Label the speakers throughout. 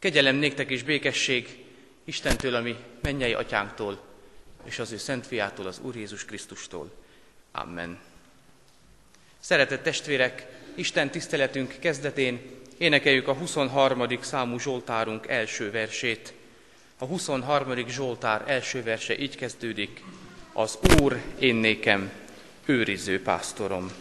Speaker 1: Kegyelem néktek és békesség Istentől, ami mennyei atyánktól, és az ő szent fiától, az Úr Jézus Krisztustól. Amen. Szeretett testvérek, Isten tiszteletünk kezdetén énekeljük a 23. számú Zsoltárunk első versét. A 23. Zsoltár első verse így kezdődik. Az Úr én nékem, őriző pásztorom.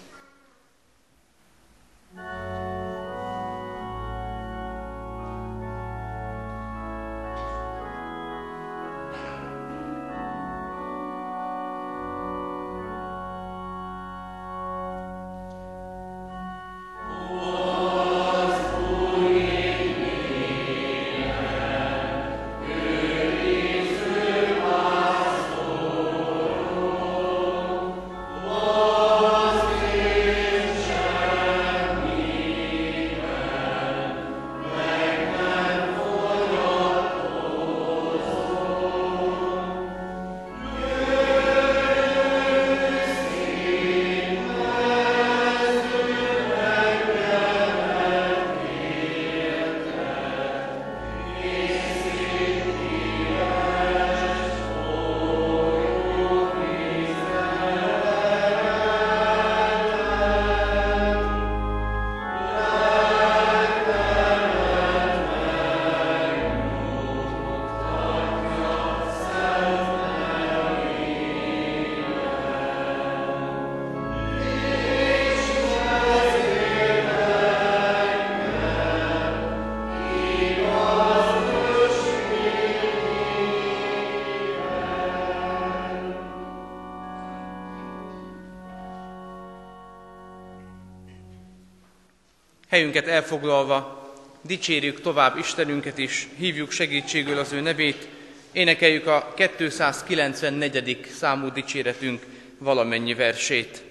Speaker 1: Helyünket elfoglalva, dicsérjük tovább Istenünket is, hívjuk segítségül az ő nevét, énekeljük a 294. számú dicséretünk valamennyi versét.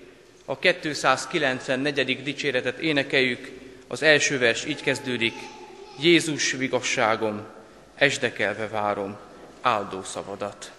Speaker 1: A 294. dicséretet énekeljük, az első vers így kezdődik, Jézus vigasságom, esdekelve várom áldó szavadat.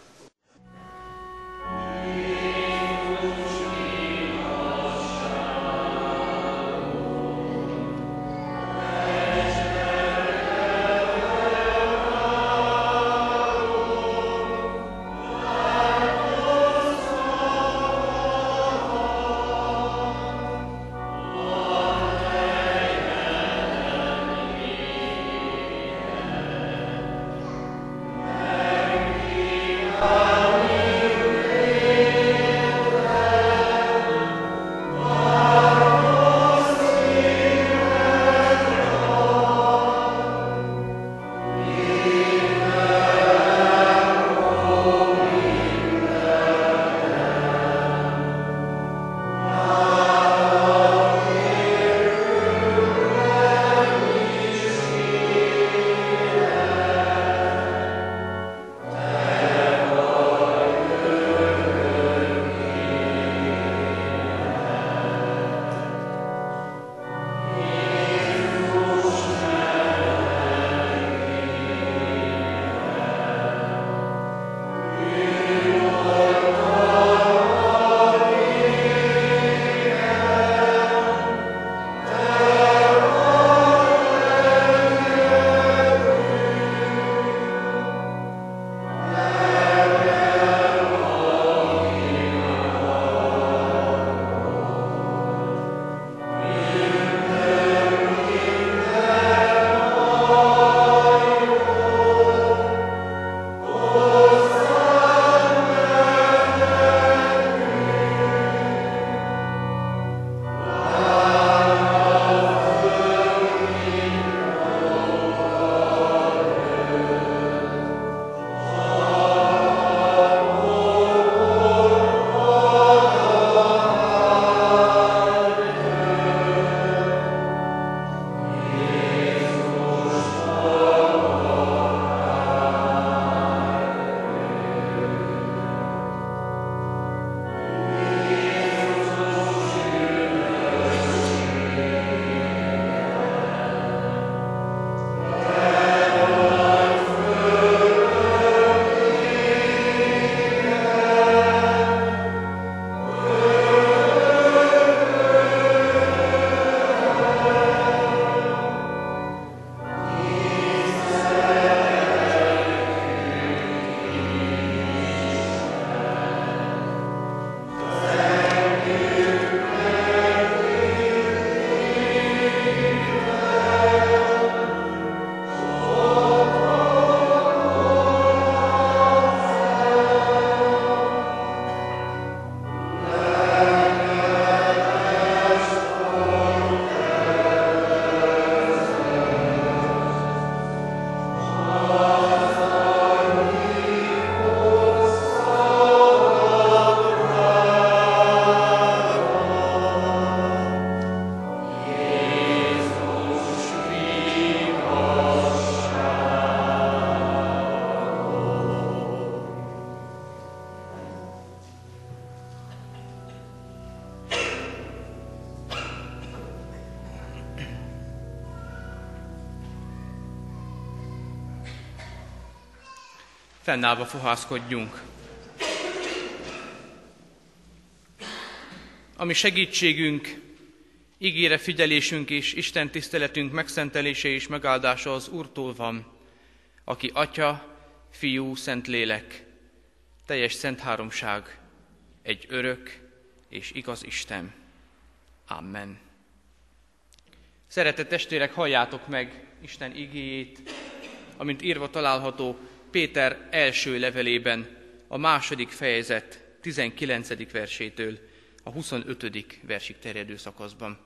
Speaker 1: Fennállva fohászkodjunk. Ami segítségünk, ígére figyelésünk és Isten tiszteletünk megszentelése és megáldása az Úrtól van, aki Atya, Fiú, Szentlélek, teljes szent háromság, egy örök és igaz Isten. Amen. Szeretett testvérek, halljátok meg Isten igéjét, amint írva található Péter első levelében, a második fejezet 19. versétől a 25. versig terjedő szakaszban.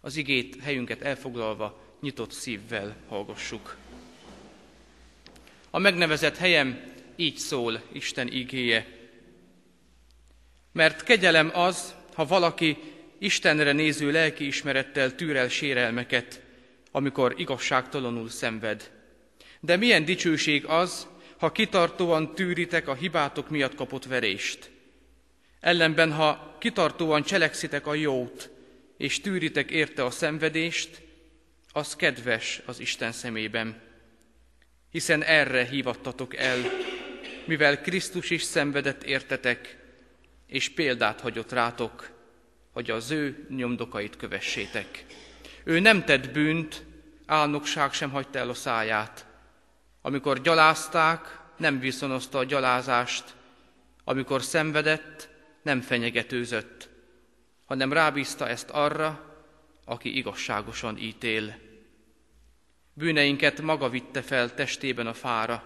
Speaker 1: Az igét helyünket elfoglalva, nyitott szívvel hallgassuk. A megnevezett helyem így szól Isten igéje. Mert kegyelem az, ha valaki Istenre néző lelkiismerettel tűrel sérelmeket, amikor igazságtalanul szenved. De milyen dicsőség az, ha kitartóan tűritek a hibátok miatt kapott verést. Ellenben, ha kitartóan cselekszitek a jót, és tűritek érte a szenvedést, az kedves az Isten szemében. Hiszen erre hívattatok el, mivel Krisztus is szenvedett értetek, és példát hagyott rátok, hogy az ő nyomdokait kövessétek. Ő nem tett bűnt, álnokság sem hagyta el a száját. Amikor gyalázták, nem viszonozta a gyalázást, amikor szenvedett, nem fenyegetőzött, hanem rábízta ezt arra, aki igazságosan ítél. Bűneinket maga vitte fel testében a fára,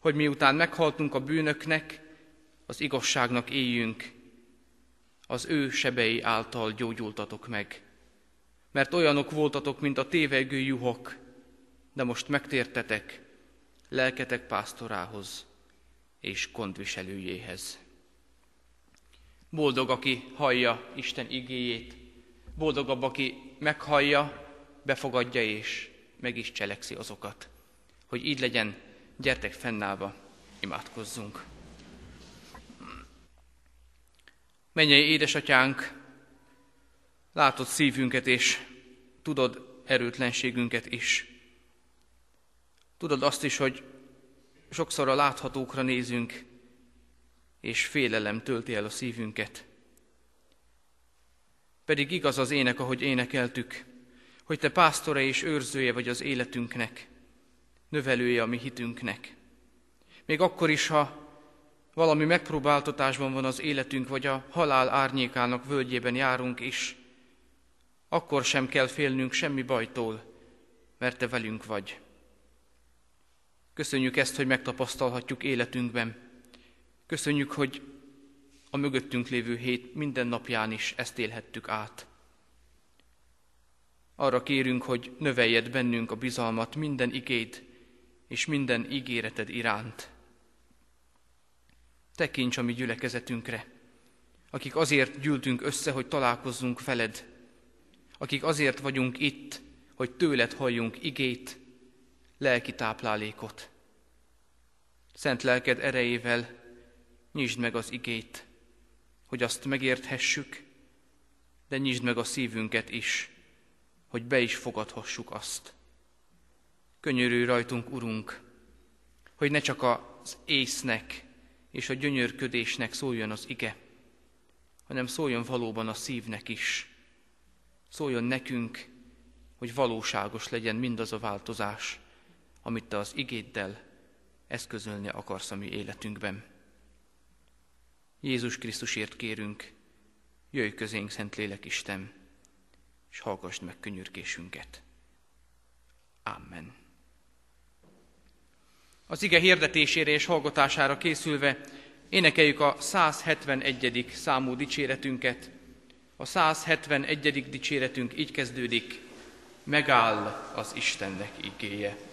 Speaker 1: hogy miután meghaltunk a bűnöknek, az igazságnak éljünk, az ő sebei által gyógyultatok meg. Mert olyanok voltatok, mint a tévegő juhok, de most megtértetek lelketek pásztorához és gondviselőjéhez. Boldog, aki hallja Isten igéjét, boldogabb, aki meghallja, befogadja és meg is cselekszi azokat. Hogy így legyen, gyertek fennállva, imádkozzunk. Menjél, édesatyánk, látod szívünket, és tudod erőtlenségünket is. Tudod azt is, hogy sokszor a láthatókra nézünk, és félelem tölti el a szívünket. Pedig igaz az ének, ahogy énekeltük, hogy te pásztora és őrzője vagy az életünknek, növelője a mi hitünknek. Még akkor is, ha valami megpróbáltatásban van az életünk, vagy a halál árnyékának völgyében járunk is, akkor sem kell félnünk semmi bajtól, mert te velünk vagy. Köszönjük ezt, hogy megtapasztalhatjuk életünkben. Köszönjük, hogy a mögöttünk lévő hét minden napján is ezt élhettük át. Arra kérünk, hogy növeljed bennünk a bizalmat minden igéd és minden ígéreted iránt. Tekints a mi gyülekezetünkre, akik azért gyűltünk össze, hogy találkozzunk veled, akik azért vagyunk itt, hogy tőled halljunk igét, lelki táplálékot. Szent lelked erejével nyisd meg az igét, hogy azt megérthessük, de nyisd meg a szívünket is, hogy be is fogadhassuk azt. Könyörű rajtunk, Urunk, hogy ne csak az észnek és a gyönyörködésnek szóljon az ige, hanem szóljon valóban a szívnek is. Szóljon nekünk, hogy valóságos legyen mindaz a változás, amit te az igéddel eszközölni akarsz a mi életünkben. Jézus Krisztusért kérünk, jöjj közénk, Szentlélek Isten, és hallgassd meg könyörgésünket. Amen. Az ige hirdetésére és hallgatására készülve énekeljük a 171. számú dicséretünket. A 171. dicséretünk így kezdődik, megáll az Istennek igéje.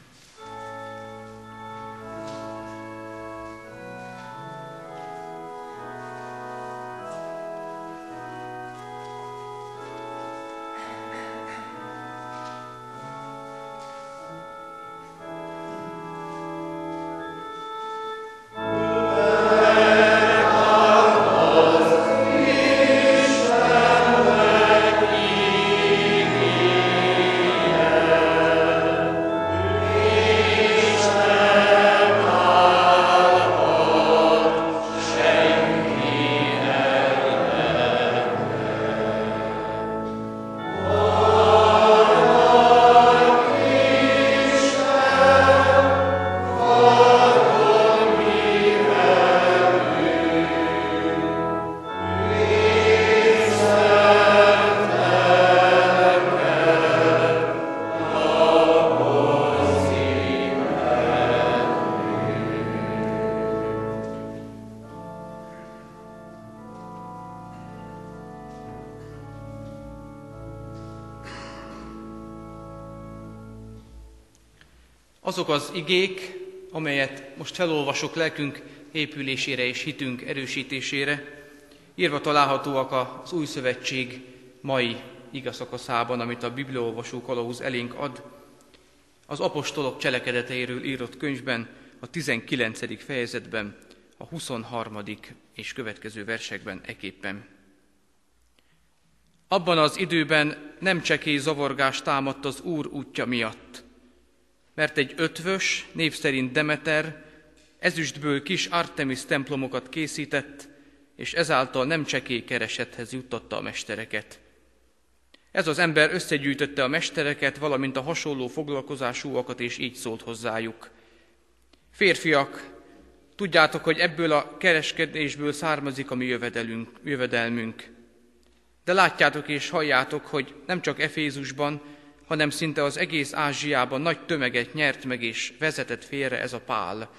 Speaker 1: az igék, amelyet most felolvasok lelkünk épülésére és hitünk erősítésére, írva találhatóak az Új Szövetség mai igazszakaszában, amit a Bibliaolvasó kalauz elénk ad, az apostolok cselekedeteiről írott könyvben, a 19. fejezetben, a 23. és következő versekben eképpen. Abban az időben nem csekély zavargás támadt az Úr útja miatt, mert egy ötvös, név szerint Demeter, ezüstből kis Artemis templomokat készített, és ezáltal nem csekély keresethez juttatta a mestereket. Ez az ember összegyűjtötte a mestereket, valamint a hasonló foglalkozásúakat, és így szólt hozzájuk. Férfiak, tudjátok, hogy ebből a kereskedésből származik a mi jövedelünk, jövedelmünk. De látjátok és halljátok, hogy nem csak Efézusban, hanem szinte az egész Ázsiában nagy tömeget nyert meg és vezetett félre ez a pál,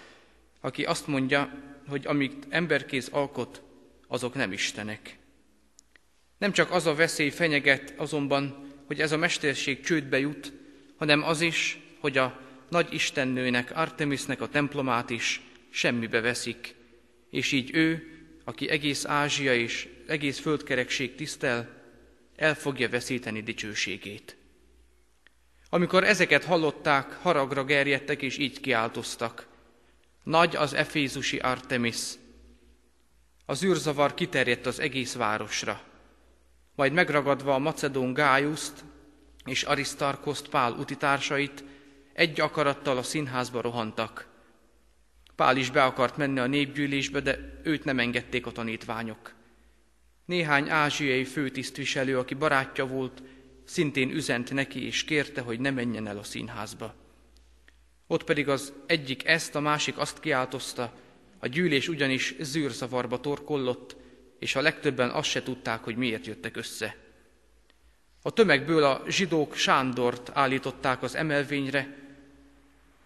Speaker 1: aki azt mondja, hogy amit emberkéz alkot, azok nem istenek. Nem csak az a veszély fenyeget azonban, hogy ez a mesterség csődbe jut, hanem az is, hogy a nagy istennőnek, Artemisnek a templomát is semmibe veszik, és így ő, aki egész Ázsia és egész földkerekség tisztel, el fogja veszíteni dicsőségét. Amikor ezeket hallották, haragra gerjedtek és így kiáltoztak. Nagy az efézusi Artemis. Az űrzavar kiterjedt az egész városra. Majd megragadva a macedón Gájuszt és Arisztarkoszt Pál utitársait, egy akarattal a színházba rohantak. Pál is be akart menni a népgyűlésbe, de őt nem engedték a tanítványok. Néhány ázsiai főtisztviselő, aki barátja volt, szintén üzent neki és kérte, hogy ne menjen el a színházba. Ott pedig az egyik ezt, a másik azt kiáltozta, a gyűlés ugyanis zűrzavarba torkollott, és a legtöbben azt se tudták, hogy miért jöttek össze. A tömegből a zsidók Sándort állították az emelvényre,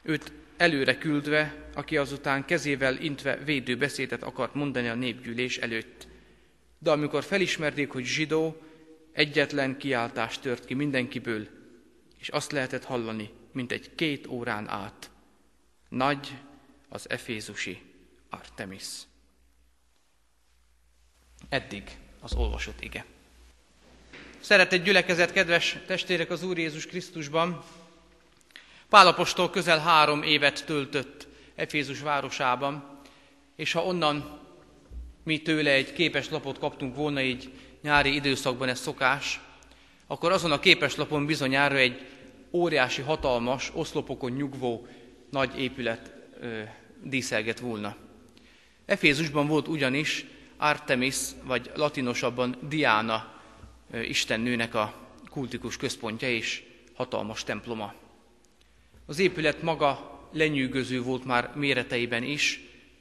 Speaker 1: őt előre küldve, aki azután kezével intve védő beszédet akart mondani a népgyűlés előtt. De amikor felismerték, hogy zsidó, egyetlen kiáltás tört ki mindenkiből, és azt lehetett hallani, mint egy két órán át. Nagy az efézusi Artemis. Eddig az olvasott ige. Szeretett gyülekezet, kedves testvérek az Úr Jézus Krisztusban, Pálapostól közel három évet töltött Efézus városában, és ha onnan mi tőle egy képes lapot kaptunk volna így nyári időszakban ez szokás, akkor azon a képeslapon bizonyára egy óriási, hatalmas, oszlopokon nyugvó nagy épület ö, díszelget volna. Efézusban volt ugyanis Artemis, vagy latinosabban Diana ö, istennőnek a kultikus központja és hatalmas temploma. Az épület maga lenyűgöző volt már méreteiben is,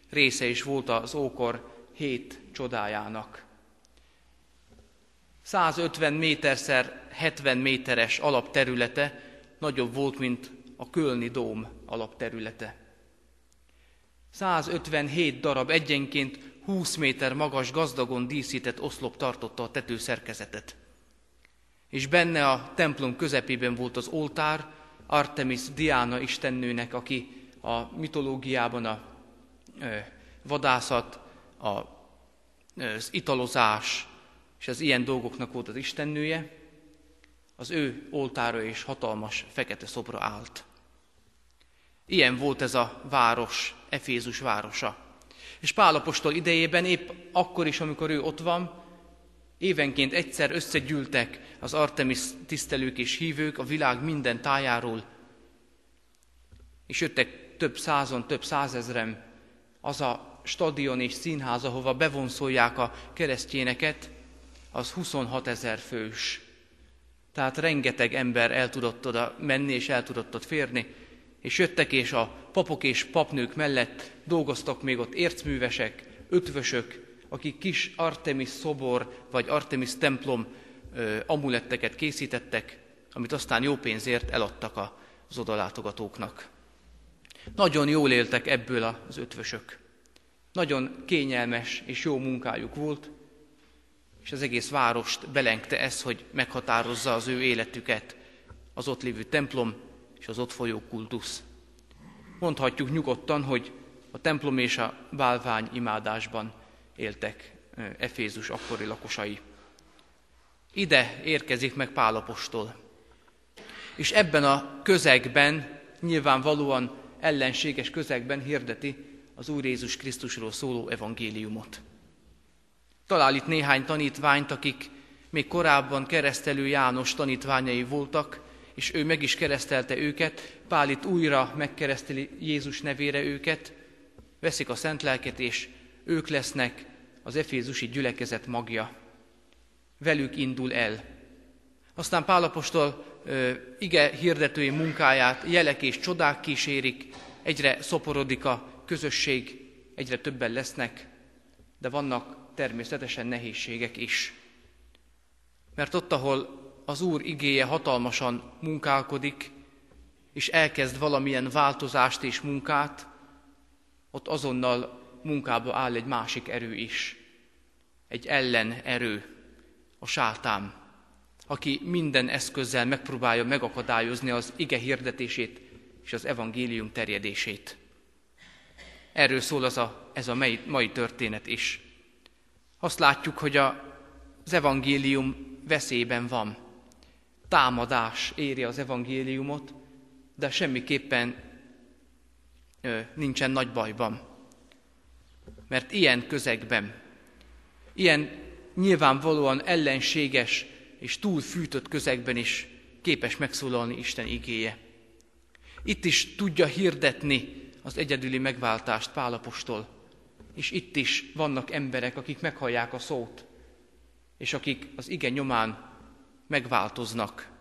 Speaker 1: része is volt az ókor hét csodájának. 150 méterszer 70 méteres alapterülete nagyobb volt, mint a Kölni Dóm alapterülete. 157 darab egyenként 20 méter magas, gazdagon díszített oszlop tartotta a tetőszerkezetet. És benne a templom közepében volt az oltár, Artemis Diana istennőnek, aki a mitológiában a vadászat, az italozás, és az ilyen dolgoknak volt az istennője, az ő oltára és hatalmas fekete szobra állt. Ilyen volt ez a város, Efézus városa. És Pálapostól idejében épp akkor is, amikor ő ott van, évenként egyszer összegyűltek az Artemis tisztelők és hívők a világ minden tájáról, és jöttek több százon, több százezren az a stadion és színház, ahova bevonszolják a keresztjéneket, az 26 ezer fős. Tehát rengeteg ember el tudott oda menni, és el tudott ott férni, és jöttek, és a papok és papnők mellett dolgoztak még ott ércművesek, ötvösök, akik kis Artemis szobor vagy Artemis templom ö, amuletteket készítettek, amit aztán jó pénzért eladtak az odalátogatóknak. Nagyon jól éltek ebből az ötvösök. Nagyon kényelmes és jó munkájuk volt, és az egész várost belengte ez, hogy meghatározza az ő életüket, az ott lévő templom és az ott folyó kultusz. mondhatjuk nyugodtan, hogy a templom és a bálvány imádásban éltek Efézus akkori lakosai. Ide érkezik meg Pálapostól. És ebben a közegben, nyilvánvalóan ellenséges közegben hirdeti az Úr Jézus Krisztusról szóló evangéliumot. Talál itt néhány tanítványt, akik még korábban keresztelő János tanítványai voltak, és ő meg is keresztelte őket, Pál itt újra megkereszteli Jézus nevére őket, veszik a szent lelket, és ők lesznek az efézusi gyülekezet magja. Velük indul el. Aztán Pálapostól ige hirdetői munkáját jelek és csodák kísérik, egyre szoporodik a közösség, egyre többen lesznek, de vannak természetesen nehézségek is. Mert ott, ahol az Úr igéje hatalmasan munkálkodik, és elkezd valamilyen változást és munkát, ott azonnal munkába áll egy másik erő is, egy ellen erő, a sátán, aki minden eszközzel megpróbálja megakadályozni az ige hirdetését és az evangélium terjedését. Erről szól az a, ez a mai, mai történet is. Azt látjuk, hogy a, az evangélium veszélyben van. Támadás éri az evangéliumot, de semmiképpen ö, nincsen nagy bajban. Mert ilyen közegben, ilyen nyilvánvalóan ellenséges és túl fűtött közegben is képes megszólalni Isten igéje. Itt is tudja hirdetni az egyedüli megváltást Pálapostól, és itt is vannak emberek, akik meghallják a szót, és akik az ige nyomán megváltoznak,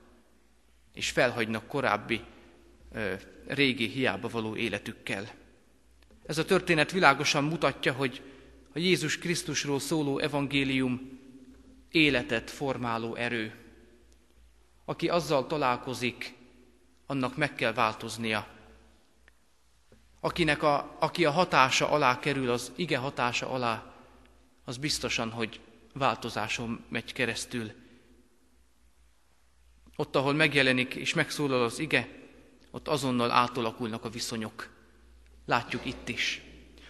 Speaker 1: és felhagynak korábbi régi hiába való életükkel. Ez a történet világosan mutatja, hogy a Jézus Krisztusról szóló evangélium életet formáló erő. Aki azzal találkozik, annak meg kell változnia. Akinek a, aki a hatása alá kerül, az ige hatása alá, az biztosan, hogy változáson megy keresztül. Ott, ahol megjelenik és megszólal az ige, ott azonnal átalakulnak a viszonyok. Látjuk itt is.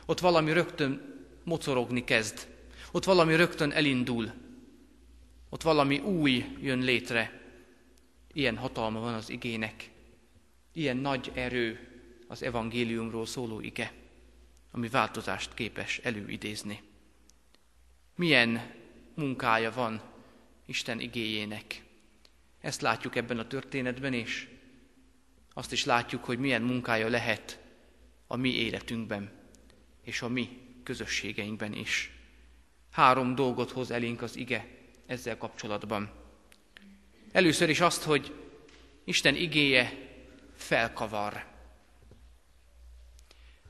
Speaker 1: Ott valami rögtön mocorogni kezd. Ott valami rögtön elindul. Ott valami új jön létre. Ilyen hatalma van az igének. Ilyen nagy erő az evangéliumról szóló ige, ami változást képes előidézni. Milyen munkája van Isten igéjének. Ezt látjuk ebben a történetben, és azt is látjuk, hogy milyen munkája lehet a mi életünkben, és a mi közösségeinkben is. Három dolgot hoz elénk az ige ezzel kapcsolatban. Először is azt, hogy Isten igéje felkavar.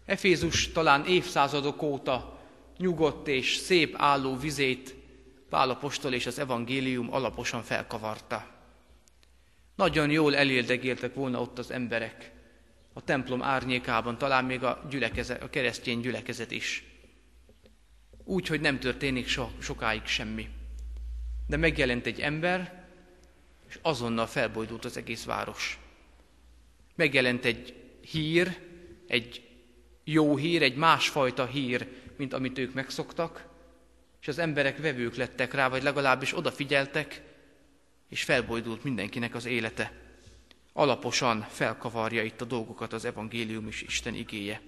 Speaker 1: Efézus talán évszázadok óta nyugodt és szép álló vizét Pálapostól és az evangélium alaposan felkavarta. Nagyon jól elérdegéltek volna ott az emberek, a templom árnyékában, talán még a, gyülekezet, a keresztény gyülekezet is. Úgy, hogy nem történik so, sokáig semmi. De megjelent egy ember, és azonnal felbojdult az egész város. Megjelent egy hír, egy jó hír, egy másfajta hír, mint amit ők megszoktak, és az emberek vevők lettek rá, vagy legalábbis odafigyeltek, és felbojdult mindenkinek az élete. Alaposan felkavarja itt a dolgokat az evangélium és Isten igéje.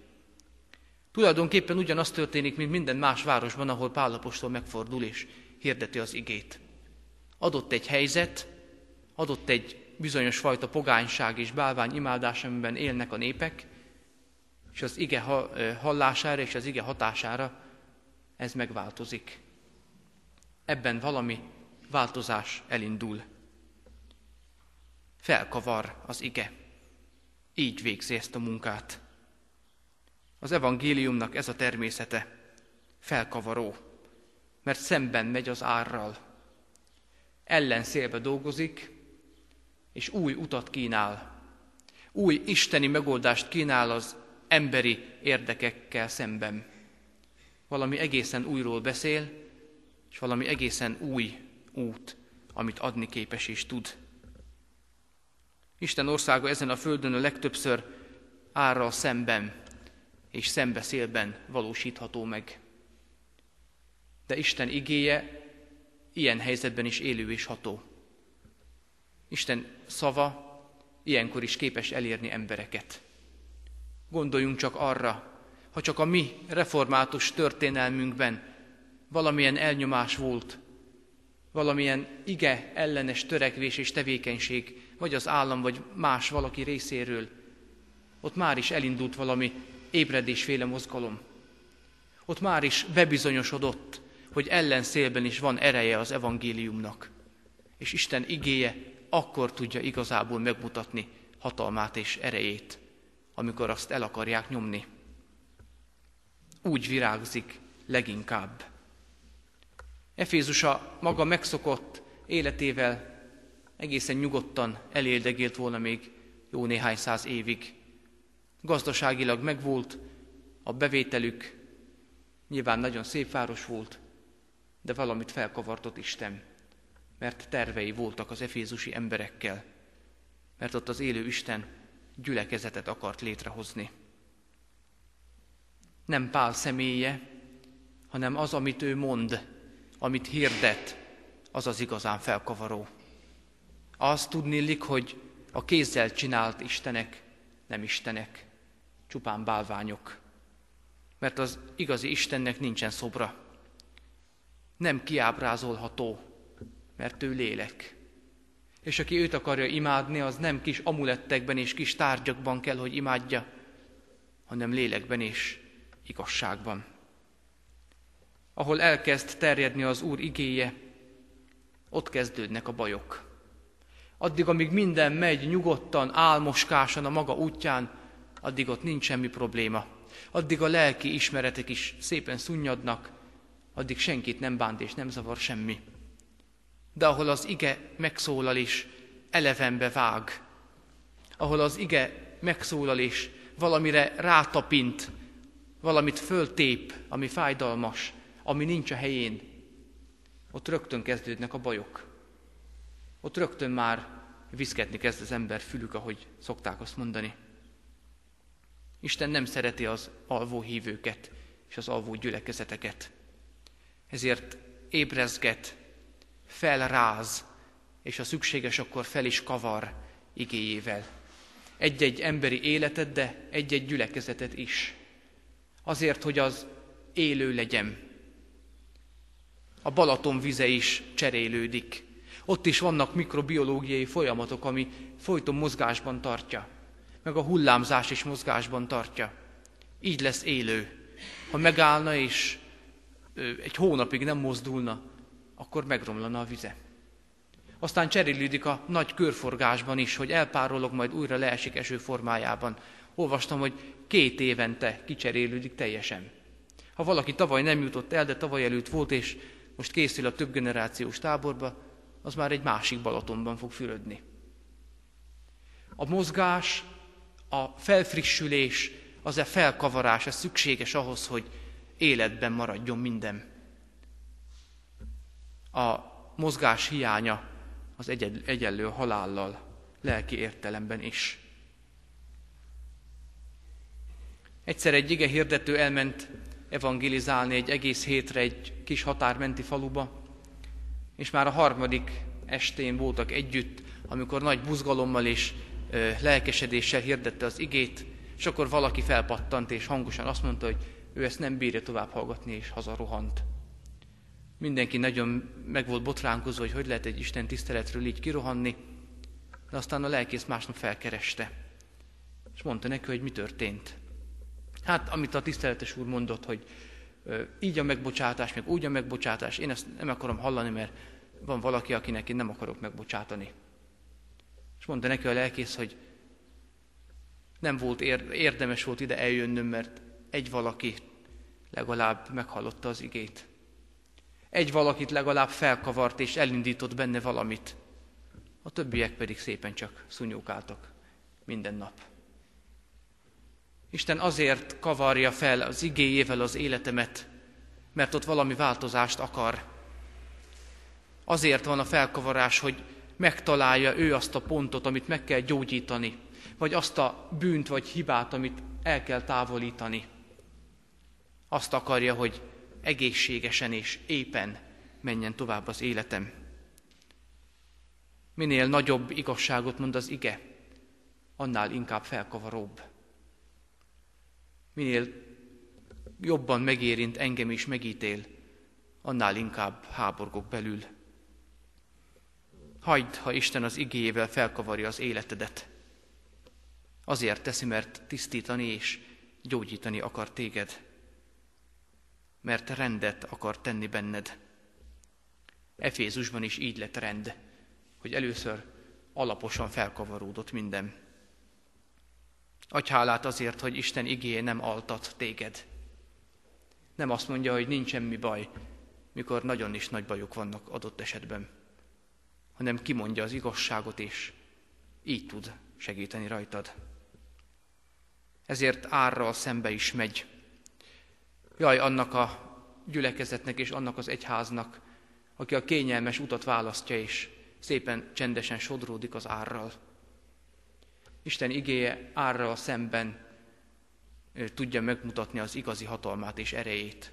Speaker 1: Tulajdonképpen ugyanaz történik, mint minden más városban, ahol Pálapostól megfordul és hirdeti az igét. Adott egy helyzet, adott egy bizonyos fajta pogányság és bálvány imádás, amiben élnek a népek, és az ige hallására és az ige hatására ez megváltozik. Ebben valami változás elindul. Felkavar az ige. Így végzi ezt a munkát. Az evangéliumnak ez a természete. Felkavaró, mert szemben megy az árral. Ellenszélbe dolgozik, és új utat kínál. Új isteni megoldást kínál az emberi érdekekkel szemben. Valami egészen újról beszél, és valami egészen új út, amit adni képes és tud. Isten országa ezen a földön a legtöbbször árral szemben és szembeszélben valósítható meg. De Isten igéje ilyen helyzetben is élő és ható. Isten szava ilyenkor is képes elérni embereket. Gondoljunk csak arra, ha csak a mi református történelmünkben valamilyen elnyomás volt, valamilyen ige ellenes törekvés és tevékenység, vagy az állam, vagy más valaki részéről, ott már is elindult valami ébredésféle mozgalom. Ott már is bebizonyosodott, hogy ellenszélben is van ereje az evangéliumnak. És Isten igéje akkor tudja igazából megmutatni hatalmát és erejét, amikor azt el akarják nyomni. Úgy virágzik leginkább. Efézusa maga megszokott életével egészen nyugodtan eléldegélt volna még jó néhány száz évig. Gazdaságilag megvolt, a bevételük nyilván nagyon szép város volt, de valamit felkavartott Isten, mert tervei voltak az efézusi emberekkel, mert ott az élő Isten gyülekezetet akart létrehozni. Nem Pál személye, hanem az, amit ő mond, amit hirdet, az az igazán felkavaró. Azt tudnélik, hogy a kézzel csinált istenek nem istenek, csupán bálványok. Mert az igazi Istennek nincsen szobra. Nem kiábrázolható, mert ő lélek. És aki őt akarja imádni, az nem kis amulettekben és kis tárgyakban kell, hogy imádja, hanem lélekben és igazságban ahol elkezd terjedni az Úr igéje, ott kezdődnek a bajok. Addig, amíg minden megy nyugodtan, álmoskásan a maga útján, addig ott nincs semmi probléma. Addig a lelki ismeretek is szépen szunnyadnak, addig senkit nem bánt és nem zavar semmi. De ahol az ige megszólal és elevenbe vág, ahol az ige megszólal és valamire rátapint, valamit föltép, ami fájdalmas, ami nincs a helyén, ott rögtön kezdődnek a bajok. Ott rögtön már viszketni kezd az ember fülük, ahogy szokták azt mondani. Isten nem szereti az alvó hívőket és az alvó gyülekezeteket. Ezért ébrezget, felráz, és ha szükséges, akkor fel is kavar igéjével. Egy-egy emberi életet, de egy-egy gyülekezetet is. Azért, hogy az élő legyen, a Balaton vize is cserélődik. Ott is vannak mikrobiológiai folyamatok, ami folyton mozgásban tartja. Meg a hullámzás is mozgásban tartja. Így lesz élő. Ha megállna és egy hónapig nem mozdulna, akkor megromlana a vize. Aztán cserélődik a nagy körforgásban is, hogy elpárolog, majd újra leesik eső formájában. Olvastam, hogy két évente kicserélődik teljesen. Ha valaki tavaly nem jutott el, de tavaly előtt volt, és most készül a több generációs táborba, az már egy másik Balatonban fog fürödni. A mozgás, a felfrissülés, az-e felkavarás, ez szükséges ahhoz, hogy életben maradjon minden. A mozgás hiánya az egyenlő halállal, lelki értelemben is. Egyszer egy ige hirdető elment evangelizálni egy egész hétre egy kis határmenti faluba, és már a harmadik estén voltak együtt, amikor nagy buzgalommal és ö, lelkesedéssel hirdette az igét, és akkor valaki felpattant és hangosan azt mondta, hogy ő ezt nem bírja tovább hallgatni, és hazarohant. Mindenki nagyon meg volt botránkozva, hogy hogy lehet egy Isten tiszteletről így kirohanni, de aztán a lelkész másnap felkereste, és mondta neki, hogy mi történt. Hát, amit a tiszteletes úr mondott, hogy így a megbocsátás, meg úgy a megbocsátás, én ezt nem akarom hallani, mert van valaki, akinek én nem akarok megbocsátani. És mondta neki a lelkész, hogy nem volt érdemes volt ide eljönnöm, mert egy valaki legalább meghallotta az igét. Egy valakit legalább felkavart és elindított benne valamit. A többiek pedig szépen csak szunyókáltak minden nap. Isten azért kavarja fel az igéjével az életemet, mert ott valami változást akar. Azért van a felkavarás, hogy megtalálja ő azt a pontot, amit meg kell gyógyítani. vagy azt a bűnt vagy hibát, amit el kell távolítani. Azt akarja, hogy egészségesen és éppen menjen tovább az életem. Minél nagyobb igazságot mond az ige, annál inkább felkavaróbb. Minél jobban megérint engem is megítél, annál inkább háborgok belül. Hagyd, ha Isten az igéjével felkavarja az életedet. Azért teszi, mert tisztítani és gyógyítani akar téged. Mert rendet akar tenni benned. Efézusban is így lett rend, hogy először alaposan felkavaródott minden. Adj hálát azért, hogy Isten igéje nem altat téged. Nem azt mondja, hogy nincs semmi baj, mikor nagyon is nagy bajok vannak adott esetben, hanem kimondja az igazságot, és így tud segíteni rajtad. Ezért árral szembe is megy. Jaj, annak a gyülekezetnek és annak az egyháznak, aki a kényelmes utat választja, és szépen csendesen sodródik az árral. Isten igéje árral szemben tudja megmutatni az igazi hatalmát és erejét.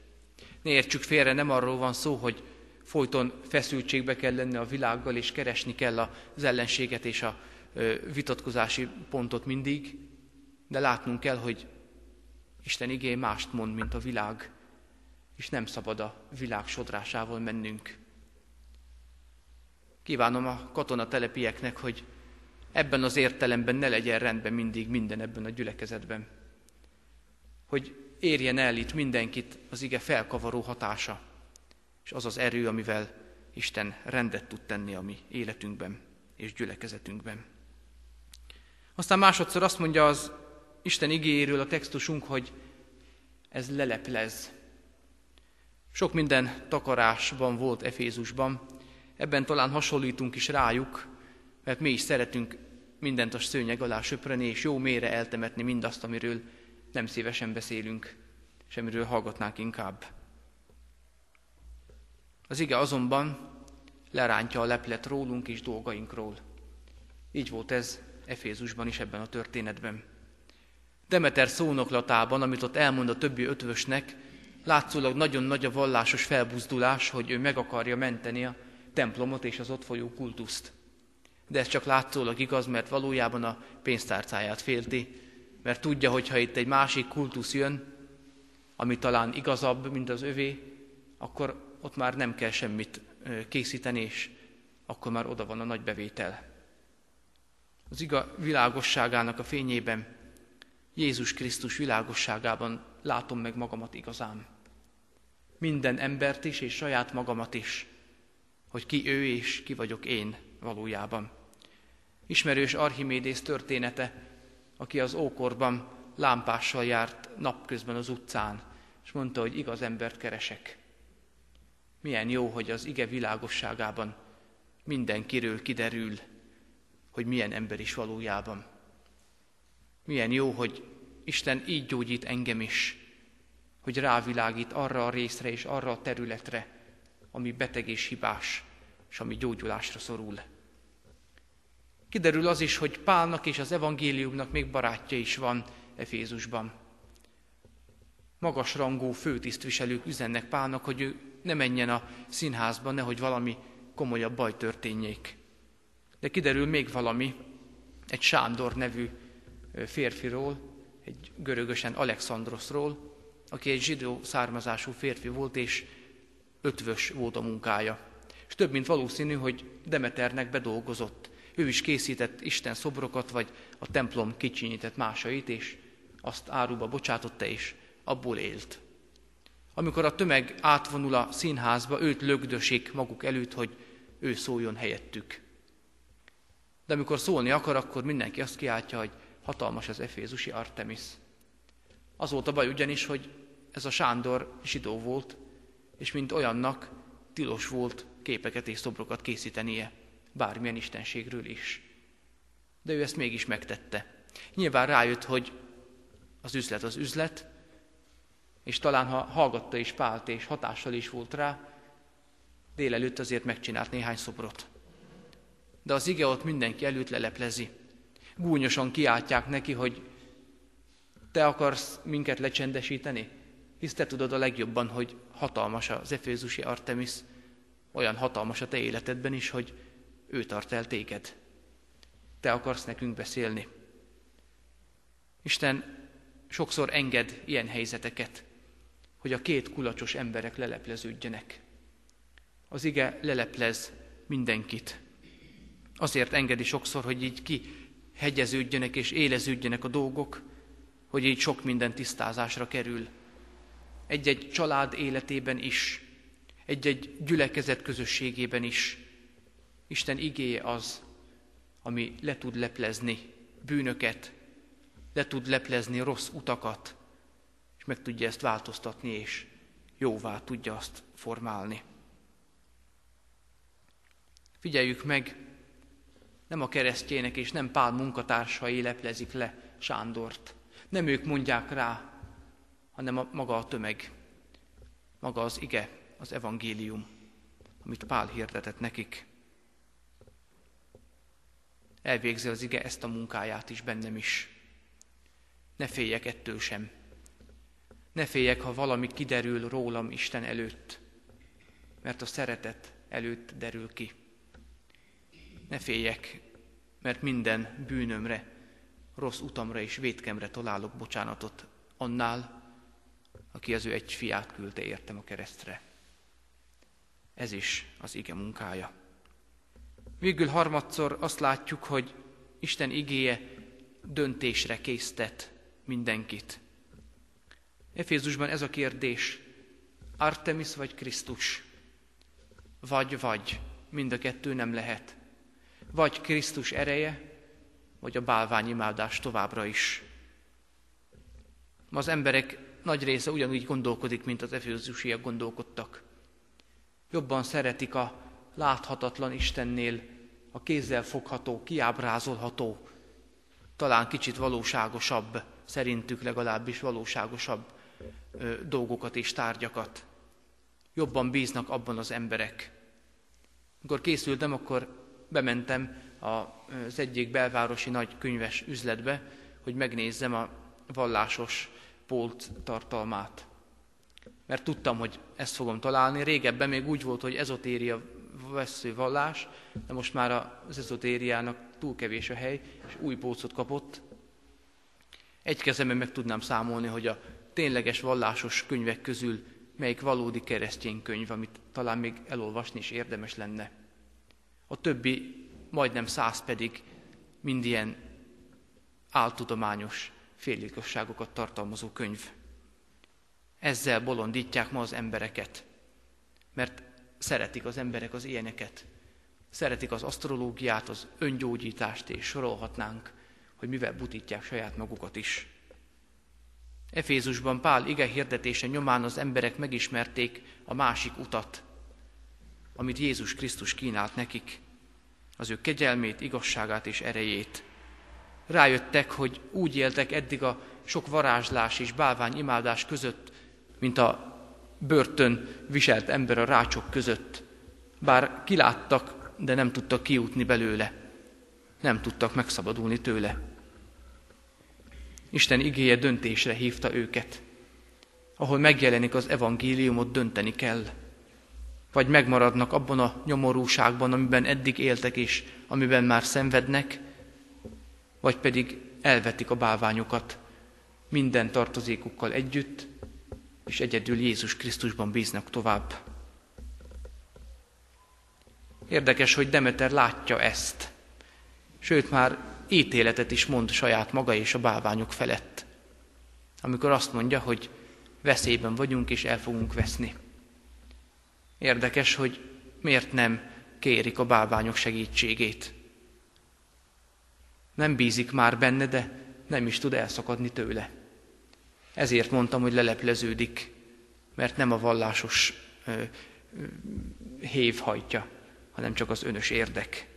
Speaker 1: Ne értsük félre, nem arról van szó, hogy folyton feszültségbe kell lenni a világgal, és keresni kell az ellenséget és a vitatkozási pontot mindig, de látnunk kell, hogy Isten igény mást mond, mint a világ, és nem szabad a világ sodrásával mennünk. Kívánom a katonatelepieknek, hogy ebben az értelemben ne legyen rendben mindig minden ebben a gyülekezetben. Hogy érjen el itt mindenkit az ige felkavaró hatása, és az az erő, amivel Isten rendet tud tenni a mi életünkben és gyülekezetünkben. Aztán másodszor azt mondja az Isten igéről a textusunk, hogy ez leleplez. Sok minden takarásban volt Efézusban, ebben talán hasonlítunk is rájuk, mert mi is szeretünk mindent a szőnyeg alá söpröni, és jó mélyre eltemetni mindazt, amiről nem szívesen beszélünk, és amiről hallgatnánk inkább. Az ige azonban lerántja a leplet rólunk és dolgainkról. Így volt ez Efézusban is ebben a történetben. Demeter szónoklatában, amit ott elmond a többi ötvösnek, látszólag nagyon nagy a vallásos felbuzdulás, hogy ő meg akarja menteni a templomot és az ott folyó kultuszt. De ez csak látszólag igaz, mert valójában a pénztárcáját félti, mert tudja, hogy ha itt egy másik kultusz jön, ami talán igazabb, mint az övé, akkor ott már nem kell semmit készíteni, és akkor már oda van a nagy bevétel. Az iga világosságának a fényében Jézus Krisztus világosságában látom meg magamat igazán. Minden embert is, és saját magamat is, hogy ki ő és ki vagyok én valójában. Ismerős Archimédész története, aki az ókorban lámpással járt napközben az utcán, és mondta, hogy igaz embert keresek. Milyen jó, hogy az ige világosságában mindenkiről kiderül, hogy milyen ember is valójában. Milyen jó, hogy Isten így gyógyít engem is, hogy rávilágít arra a részre és arra a területre, ami beteg és hibás, és ami gyógyulásra szorul. Kiderül az is, hogy Pálnak és az evangéliumnak még barátja is van Efézusban. Magas rangú főtisztviselők üzennek Pálnak, hogy ő ne menjen a színházba, nehogy valami komolyabb baj történjék. De kiderül még valami, egy Sándor nevű férfiról, egy görögösen Alexandrosról, aki egy zsidó származású férfi volt, és ötvös volt a munkája. És több mint valószínű, hogy Demeternek bedolgozott. Ő is készített Isten szobrokat, vagy a templom kicsinyített másait, és azt áruba bocsátotta, és abból élt. Amikor a tömeg átvonul a színházba, őt lögdösik maguk előtt, hogy ő szóljon helyettük. De amikor szólni akar, akkor mindenki azt kiáltja, hogy hatalmas az efézusi Artemis. Az volt a baj ugyanis, hogy ez a Sándor zsidó volt, és mint olyannak tilos volt képeket és szobrokat készítenie, bármilyen istenségről is. De ő ezt mégis megtette. Nyilván rájött, hogy az üzlet az üzlet, és talán ha hallgatta is Pált, és hatással is volt rá, délelőtt azért megcsinált néhány szobrot. De az ige ott mindenki előtt leleplezi. Gúnyosan kiáltják neki, hogy te akarsz minket lecsendesíteni? Hisz te tudod a legjobban, hogy hatalmas az efézusi Artemis, olyan hatalmas a te életedben is, hogy ő tart el téged. Te akarsz nekünk beszélni. Isten sokszor enged ilyen helyzeteket, hogy a két kulacsos emberek lelepleződjenek. Az ige leleplez mindenkit. Azért engedi sokszor, hogy így ki hegyeződjenek és éleződjenek a dolgok, hogy így sok minden tisztázásra kerül. Egy-egy család életében is, egy-egy gyülekezet közösségében is. Isten igéje az, ami le tud leplezni bűnöket, le tud leplezni rossz utakat, és meg tudja ezt változtatni, és jóvá tudja azt formálni. Figyeljük meg, nem a keresztjének és nem Pál munkatársai leplezik le Sándort. Nem ők mondják rá, hanem a, maga a tömeg, maga az ige, az evangélium, amit Pál hirdetett nekik. Elvégzi az ige ezt a munkáját is bennem is. Ne féljek ettől sem. Ne féljek, ha valami kiderül rólam Isten előtt, mert a szeretet előtt derül ki. Ne féljek, mert minden bűnömre, rossz utamra és vétkemre találok bocsánatot annál, aki az ő egy fiát küldte értem a keresztre. Ez is az ige munkája. Végül harmadszor azt látjuk, hogy Isten igéje döntésre késztet mindenkit. Efézusban ez a kérdés, Artemis vagy Krisztus? Vagy, vagy, mind a kettő nem lehet. Vagy Krisztus ereje, vagy a bálványimádás továbbra is. Ma az emberek nagy része ugyanúgy gondolkodik, mint az efézusiak gondolkodtak. Jobban szeretik a láthatatlan Istennél a kézzel fogható, kiábrázolható, talán kicsit valóságosabb, szerintük legalábbis valóságosabb ö, dolgokat és tárgyakat. Jobban bíznak abban az emberek. Amikor készültem, akkor bementem az egyik belvárosi nagy könyves üzletbe, hogy megnézzem a vallásos pólt tartalmát. Mert tudtam, hogy ezt fogom találni. Régebben még úgy volt, hogy ezotéria vesző vallás, de most már az ezotériának túl kevés a hely, és új pócot kapott. Egy kezemben meg tudnám számolni, hogy a tényleges vallásos könyvek közül melyik valódi keresztény könyv, amit talán még elolvasni is érdemes lenne. A többi, majdnem száz pedig mind ilyen áltudományos féligazságokat tartalmazó könyv. Ezzel bolondítják ma az embereket, mert szeretik az emberek az ilyeneket. Szeretik az asztrológiát, az öngyógyítást, és sorolhatnánk, hogy mivel butítják saját magukat is. Efézusban Pál ige hirdetése nyomán az emberek megismerték a másik utat, amit Jézus Krisztus kínált nekik, az ő kegyelmét, igazságát és erejét. Rájöttek, hogy úgy éltek eddig a sok varázslás és bálvány imádás között, mint a börtön viselt ember a rácsok között. Bár kiláttak, de nem tudtak kijutni belőle. Nem tudtak megszabadulni tőle. Isten igéje döntésre hívta őket. Ahol megjelenik az evangéliumot, dönteni kell vagy megmaradnak abban a nyomorúságban, amiben eddig éltek és amiben már szenvednek, vagy pedig elvetik a bálványokat minden tartozékukkal együtt, és egyedül Jézus Krisztusban bíznak tovább. Érdekes, hogy Demeter látja ezt, sőt már ítéletet is mond saját maga és a bálványok felett, amikor azt mondja, hogy veszélyben vagyunk és el fogunk veszni. Érdekes, hogy miért nem kérik a bálványok segítségét. Nem bízik már benne, de nem is tud elszakadni tőle. Ezért mondtam, hogy lelepleződik, mert nem a vallásos ö, ö, hév hajtja, hanem csak az önös érdek.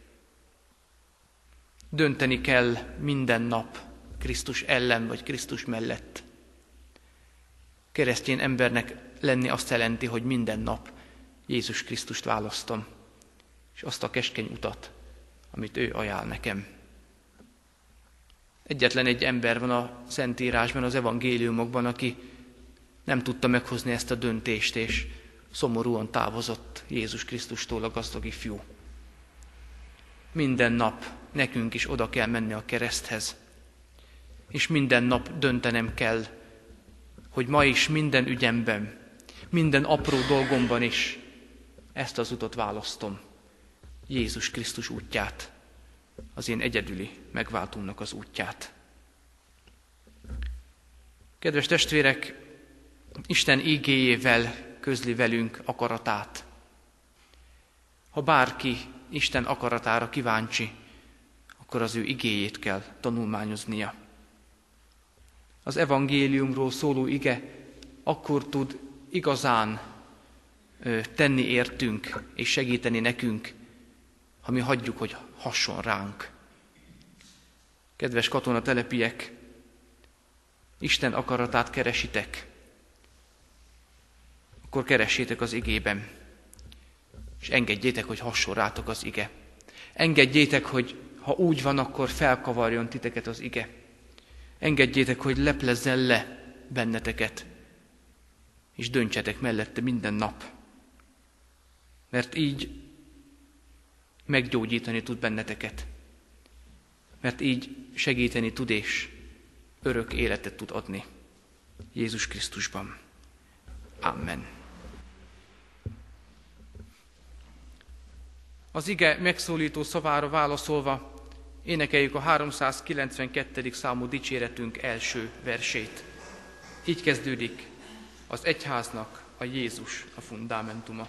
Speaker 1: Dönteni kell minden nap Krisztus ellen vagy Krisztus mellett. Keresztény embernek lenni azt jelenti, hogy minden nap Jézus Krisztust választom, és azt a keskeny utat, amit ő ajánl nekem. Egyetlen egy ember van a Szentírásban, az evangéliumokban, aki nem tudta meghozni ezt a döntést, és szomorúan távozott Jézus Krisztustól a gazdag ifjú. Minden nap nekünk is oda kell menni a kereszthez, és minden nap döntenem kell, hogy ma is minden ügyemben, minden apró dolgomban is ezt az utat választom. Jézus Krisztus útját, az én egyedüli megváltónak az útját. Kedves testvérek, Isten ígéjével közli velünk akaratát. Ha bárki Isten akaratára kíváncsi, akkor az ő igéjét kell tanulmányoznia. Az evangéliumról szóló ige akkor tud igazán tenni értünk és segíteni nekünk, ha mi hagyjuk, hogy hasson ránk. Kedves katonatelepiek, Isten akaratát keresitek, akkor keressétek az igében, és engedjétek, hogy hasson rátok az ige. Engedjétek, hogy ha úgy van, akkor felkavarjon titeket az ige. Engedjétek, hogy leplezzen le benneteket, és döntsetek mellette minden nap. Mert így meggyógyítani tud benneteket. Mert így segíteni tud és örök életet tud adni. Jézus Krisztusban. Amen. Az ige megszólító szavára válaszolva énekeljük a 392. számú dicséretünk első versét. Így kezdődik az egyháznak a Jézus a fundamentuma.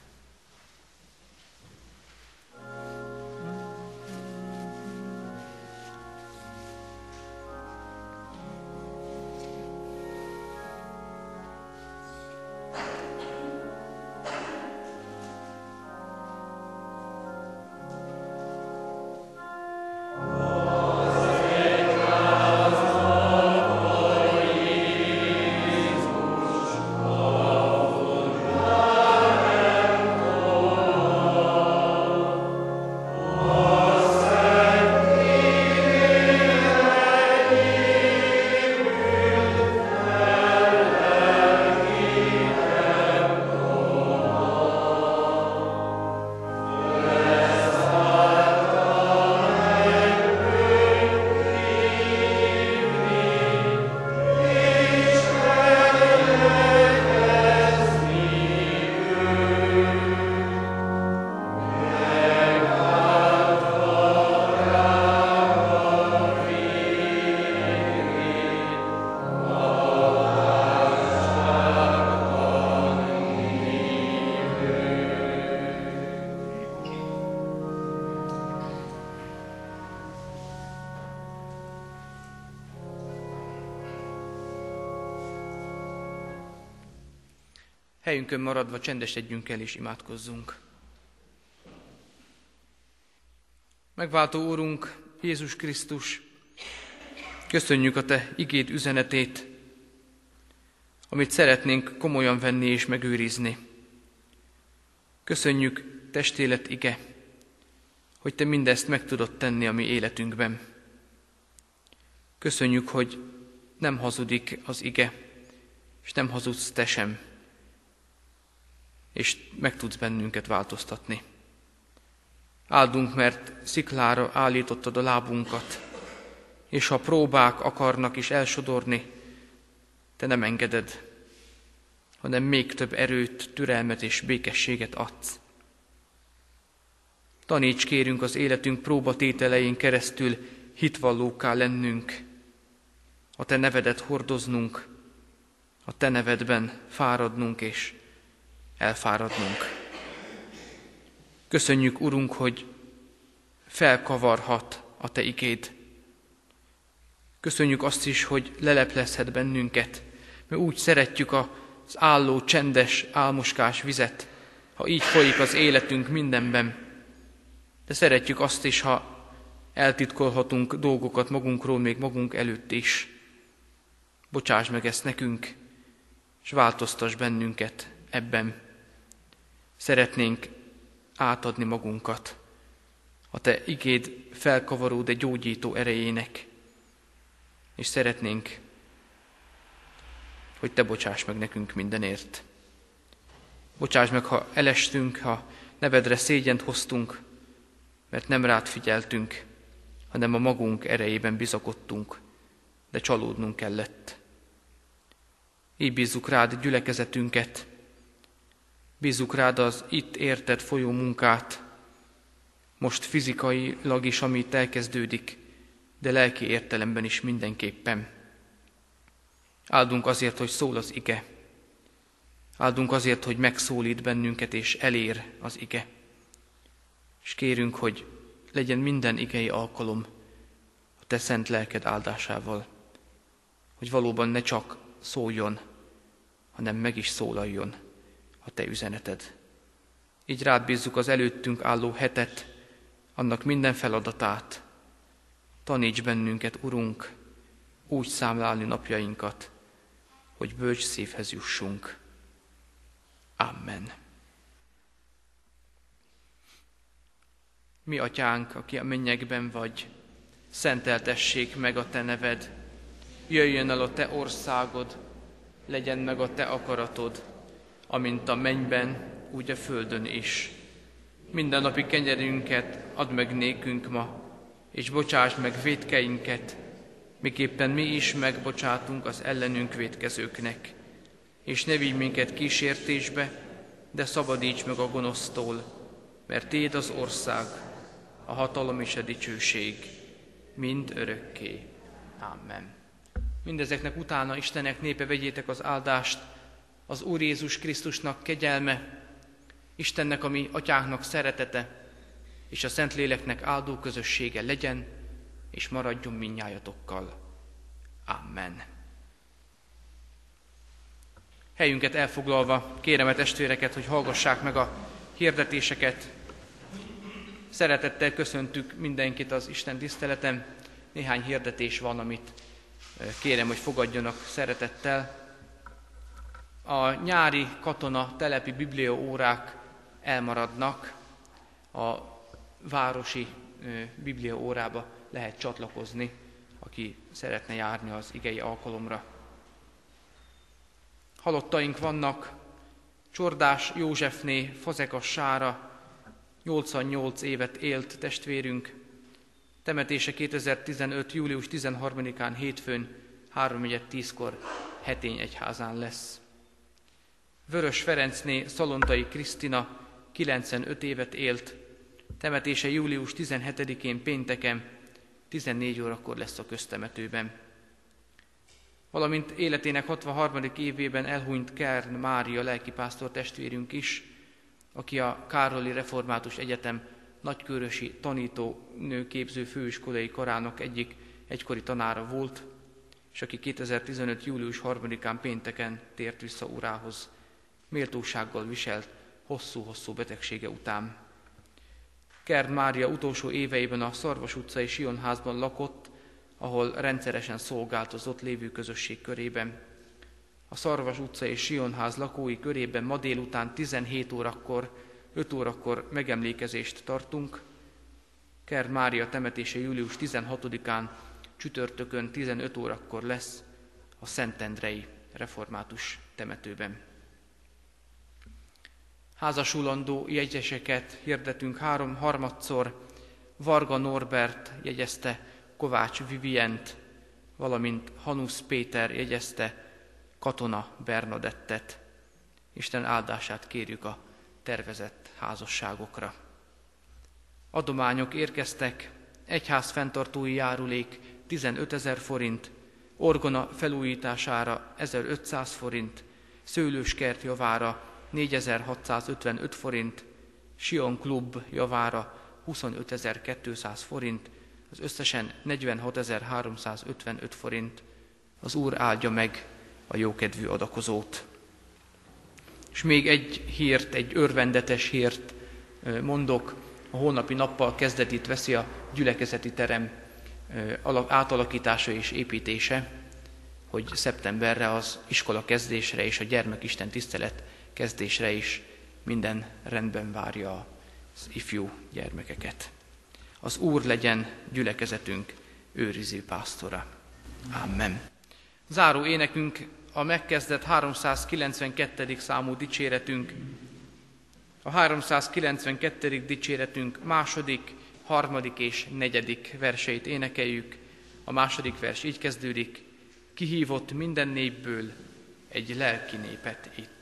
Speaker 1: Helyünkön maradva csendesedjünk el és imádkozzunk. Megváltó Úrunk, Jézus Krisztus, köszönjük a Te igéd üzenetét, amit szeretnénk komolyan venni és megőrizni. Köszönjük, testélet ige, hogy Te mindezt meg tudod tenni a mi életünkben. Köszönjük, hogy nem hazudik az ige, és nem hazudsz Te sem meg tudsz bennünket változtatni. Áldunk, mert sziklára állítottad a lábunkat, és ha próbák akarnak is elsodorni, te nem engeded, hanem még több erőt, türelmet és békességet adsz. Taníts kérünk az életünk próbatételein keresztül hitvallóká lennünk, a Te nevedet hordoznunk, a Te nevedben fáradnunk és elfáradnunk. Köszönjük, Urunk, hogy felkavarhat a Te igéd. Köszönjük azt is, hogy leleplezhet bennünket, mert úgy szeretjük az álló, csendes, álmoskás vizet, ha így folyik az életünk mindenben. De szeretjük azt is, ha eltitkolhatunk dolgokat magunkról, még magunk előtt is. Bocsáss meg ezt nekünk, és változtass bennünket ebben. Szeretnénk átadni magunkat a Te igéd felkavaró, de gyógyító erejének. és szeretnénk, hogy Te bocsáss meg nekünk mindenért. Bocsáss meg, ha elestünk, ha nevedre szégyent hoztunk, mert nem rád figyeltünk, hanem a magunk erejében bizakodtunk, de csalódnunk kellett. Így bízzuk rád gyülekezetünket, bízzuk rád az itt érted folyó munkát, most fizikailag is, amit elkezdődik, de lelki értelemben is mindenképpen. Áldunk azért, hogy szól az ige. Áldunk azért, hogy megszólít bennünket és elér az ige. És kérünk, hogy legyen minden igei alkalom a Te szent lelked áldásával, hogy valóban ne csak szóljon, hanem meg is szólaljon a Te üzeneted. Így rád bízzuk az előttünk álló hetet, annak minden feladatát. Taníts bennünket, Urunk, úgy számlálni napjainkat, hogy bölcs szívhez jussunk. Amen. Mi, atyánk, aki a mennyekben vagy, szenteltessék meg a te neved, jöjjön el a te országod, legyen meg a te akaratod, amint a mennyben, úgy a földön is. Minden napi kenyerünket add meg nékünk ma, és bocsáss meg védkeinket, miképpen mi is megbocsátunk az ellenünk védkezőknek. És ne vigy minket kísértésbe, de szabadíts meg a gonosztól, mert Téd az ország, a hatalom és a dicsőség, mind örökké. Amen. Mindezeknek utána Istenek népe vegyétek az áldást, az Úr Jézus Krisztusnak kegyelme, Istennek, ami atyánknak szeretete, és a Szentléleknek áldó közössége legyen, és maradjon minnyájatokkal. Amen. Helyünket elfoglalva kérem a testvéreket, hogy hallgassák meg a hirdetéseket. Szeretettel köszöntük mindenkit az Isten tiszteleten. Néhány hirdetés van, amit kérem, hogy fogadjanak szeretettel. A nyári katona telepi bibliaórák elmaradnak, a városi bibliaórába lehet csatlakozni, aki szeretne járni az igei alkalomra. Halottaink vannak, Csordás Józsefné Fazekas Sára, 88 évet élt testvérünk, temetése 2015. július 13-án hétfőn 3.10-kor Hetény egyházán lesz. Vörös Ferencné Szalontai Krisztina 95 évet élt, temetése július 17-én pénteken 14 órakor lesz a köztemetőben. Valamint életének 63. évében elhunyt Kern Mária lelkipásztor testvérünk is, aki a Károli Református Egyetem nagykörösi tanító nőképző főiskolai karának egyik egykori tanára volt, és aki 2015. július 3-án pénteken tért vissza urához, méltósággal viselt hosszú-hosszú betegsége után. Kerd Mária utolsó éveiben a Szarvas utcai Sionházban lakott, ahol rendszeresen szolgált az ott lévő közösség körében. A Szarvas utca és Sionház lakói körében ma délután 17 órakor, 5 órakor megemlékezést tartunk. Kerd Mária temetése július 16-án csütörtökön 15 órakor lesz a Szentendrei református temetőben. Házasulandó jegyeseket hirdetünk három harmadszor. Varga Norbert jegyezte Kovács Vivient, valamint Hanusz Péter jegyezte Katona Bernadettet. Isten áldását kérjük a tervezett házasságokra. Adományok érkeztek, egyház fenntartói járulék 15 ezer forint, orgona felújítására 1500 forint, szőlőskert javára 4655 forint, Sion Klub javára 25.200 forint, az összesen 46.355 forint. Az Úr áldja meg a jókedvű adakozót. És még egy hírt, egy örvendetes hírt mondok, a hónapi nappal kezdetét veszi a gyülekezeti terem átalakítása és építése, hogy szeptemberre az iskola kezdésre és a gyermekisten tisztelet kezdésre is minden rendben várja az ifjú gyermekeket. Az Úr legyen gyülekezetünk őriző pásztora. Amen. Záró énekünk a megkezdett 392. számú dicséretünk. A 392. dicséretünk második, harmadik és negyedik verseit énekeljük. A második vers így kezdődik. Kihívott minden népből egy lelki népet itt.